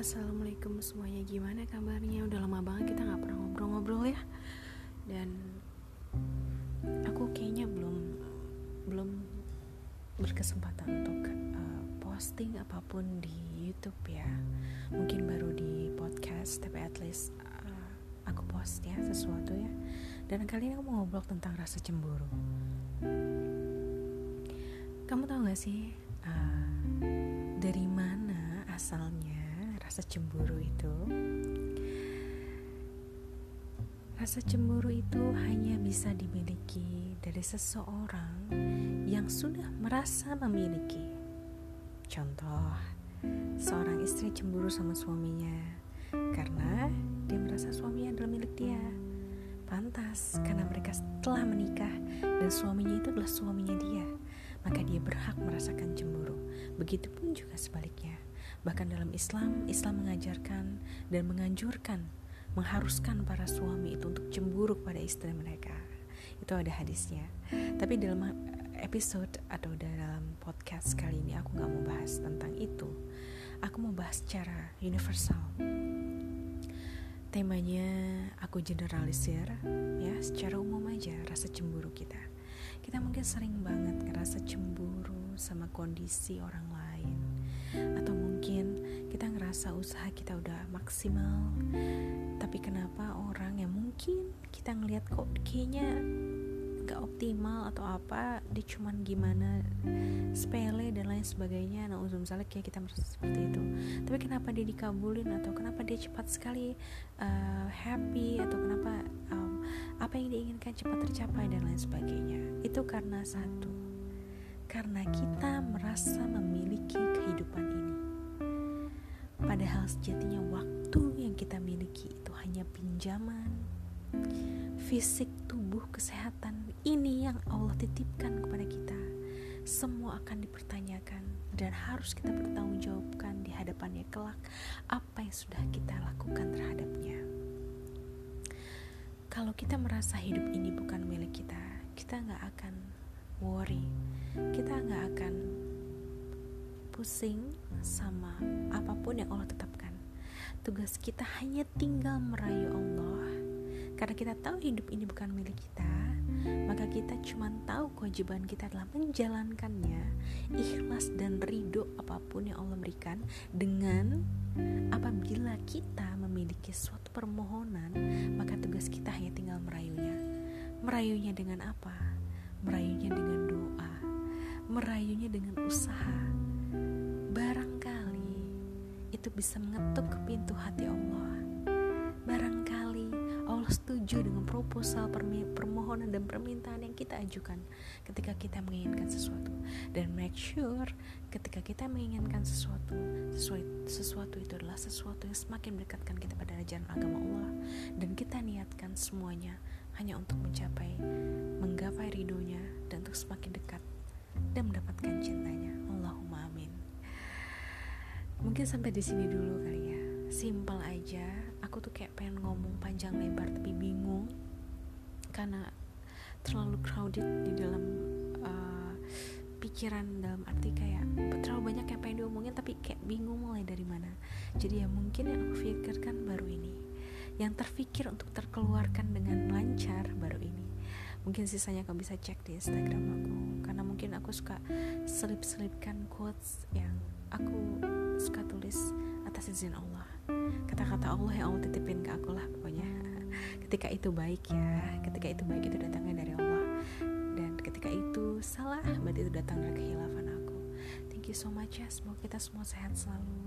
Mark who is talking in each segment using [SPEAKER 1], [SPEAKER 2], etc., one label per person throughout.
[SPEAKER 1] assalamualaikum semuanya Gimana kabarnya? Udah lama banget kita gak pernah ngobrol-ngobrol ya. Dan Aku kayaknya belum Belum Berkesempatan untuk uh, Posting apa pun di Youtube ya. Mungkin baru di podcast Tapi at least uh, Aku post ya sesuatu ya. Dan kali ini aku mau ngobrol tentang rasa cemburu. Kamu tahu gak sih uh, Dari mana asalnya rasa cemburu itu. Rasa cemburu itu hanya bisa dimiliki dari seseorang yang sudah merasa memiliki. Contoh, seorang istri cemburu sama suaminya Karena dia merasa suaminya adalah milik dia. Pantas, karena mereka telah menikah dan suaminya itu adalah suaminya dia Maka dia berhak merasakan cemburu. Begitupun juga sebaliknya Bahkan dalam Islam, Islam mengajarkan dan menganjurkan, mengharuskan para suami itu untuk cemburu pada istri mereka. Itu ada hadisnya. Tapi dalam episode atau dalam podcast kali ini aku nggak mau bahas tentang itu. Aku mau bahas secara universal. Temanya aku generalisir ya secara umum aja rasa cemburu kita. Kita mungkin sering banget ngerasa cemburu sama kondisi orang lain atau ngerasa usaha kita udah maksimal. Tapi kenapa orang yang mungkin kita ngelihat kok kayaknya gak optimal atau apa dia cuman gimana sepele dan lain sebagainya. Nah uzum misalnya kayak kita merasa seperti itu. Tapi kenapa dia dikabulin atau kenapa dia cepat sekali uh, happy atau kenapa um, apa yang diinginkan cepat tercapai dan lain sebagainya. Itu karena satu karena kita merasa memiliki kehidupan ini Padahal sejatinya waktu yang kita miliki itu hanya pinjaman. Fisik, tubuh, kesehatan ini yang Allah titipkan kepada kita. Semua akan dipertanyakan dan harus kita bertanggungjawabkan di hadapannya kelak apa yang sudah kita lakukan terhadapnya. Kalau kita merasa hidup ini bukan milik kita, kita nggak akan worry, pusing sama apa pun yang Allah tetapkan. Tugas kita hanya tinggal merayu Allah. Karena kita tahu hidup ini bukan milik kita, maka kita cuma tahu kewajiban kita adalah menjalankannya ikhlas dan ridho apa pun yang Allah berikan dengan apabila kita memiliki suatu permohonan maka tugas kita hanya tinggal merayunya merayunya dengan apa merayunya dengan doa merayunya dengan usaha itu bisa mengetuk ke pintu hati Allah. Barangkali Allah setuju dengan proposal permohonan dan permintaan yang kita ajukan ketika kita menginginkan sesuatu. Dan make sure ketika kita menginginkan sesuatu, sesuatu, sesuatu itu adalah sesuatu yang semakin mendekatkan kita pada ajaran agama Allah dan kita niatkan semuanya hanya untuk mencapai menggapai ridhonya dan untuk semakin dekat dan mendapatkan Mungkin sampai di sini dulu kali ya. Simple aja. Aku tuh kayak pengen ngomong panjang lebar tapi bingung karena terlalu crowded di dalam uh, pikiran dalam arti kayak terlalu banyak yang pengen diomongin tapi kayak bingung mulai dari mana. Jadi ya mungkin yang aku pikirkan baru ini. Yang terfikir untuk terkeluarkan dengan lancar baru ini mungkin sisanya kamu bisa cek di Instagram aku karena mungkin aku suka selip-selipkan quotes yang aku suka tulis atas izin Allah. Kata-kata Allah yang Allah titipin ke aku lah pokoknya. Ketika itu baik ya ketika itu baik itu datangnya dari Allah. Dan ketika itu salah berarti itu datang dari kehilafan aku. Thank you so much ya semoga kita semua sehat selalu.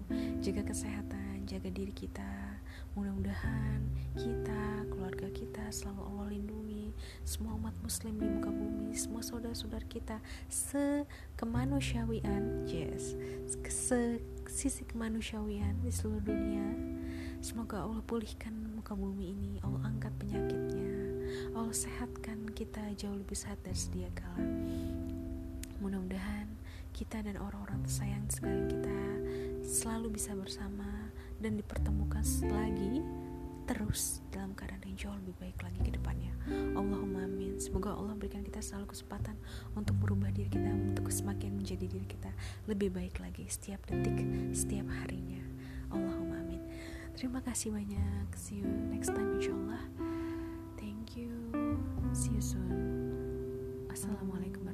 [SPEAKER 1] Jaga kesehatan jaga diri kita. Mudah-mudahan kita keluarga kita selalu Allah lindungi. Semua umat muslim di muka bumi semua saudara-saudara kita sekemanusiawian yes se sisi kemanusiawian di seluruh dunia. Semoga Allah pulihkan muka bumi ini Allah angkat penyakitnya Allah sehatkan kita jauh lebih sehat dari sedia kala. Mudah-mudahan kita dan orang-orang tersayang sekalian kita selalu bisa bersama dan dipertemukan lagi terus dalam keadaan yang jauh lebih baik lagi ke depannya. Allahumma amin. Semoga Allah berikan kita selalu kesempatan untuk merubah diri kita, untuk semakin menjadi diri kita lebih baik lagi setiap detik, setiap harinya. Allahumma amin. terima kasih banyak see you next time insyaallah thank you see you soon assalamualaikum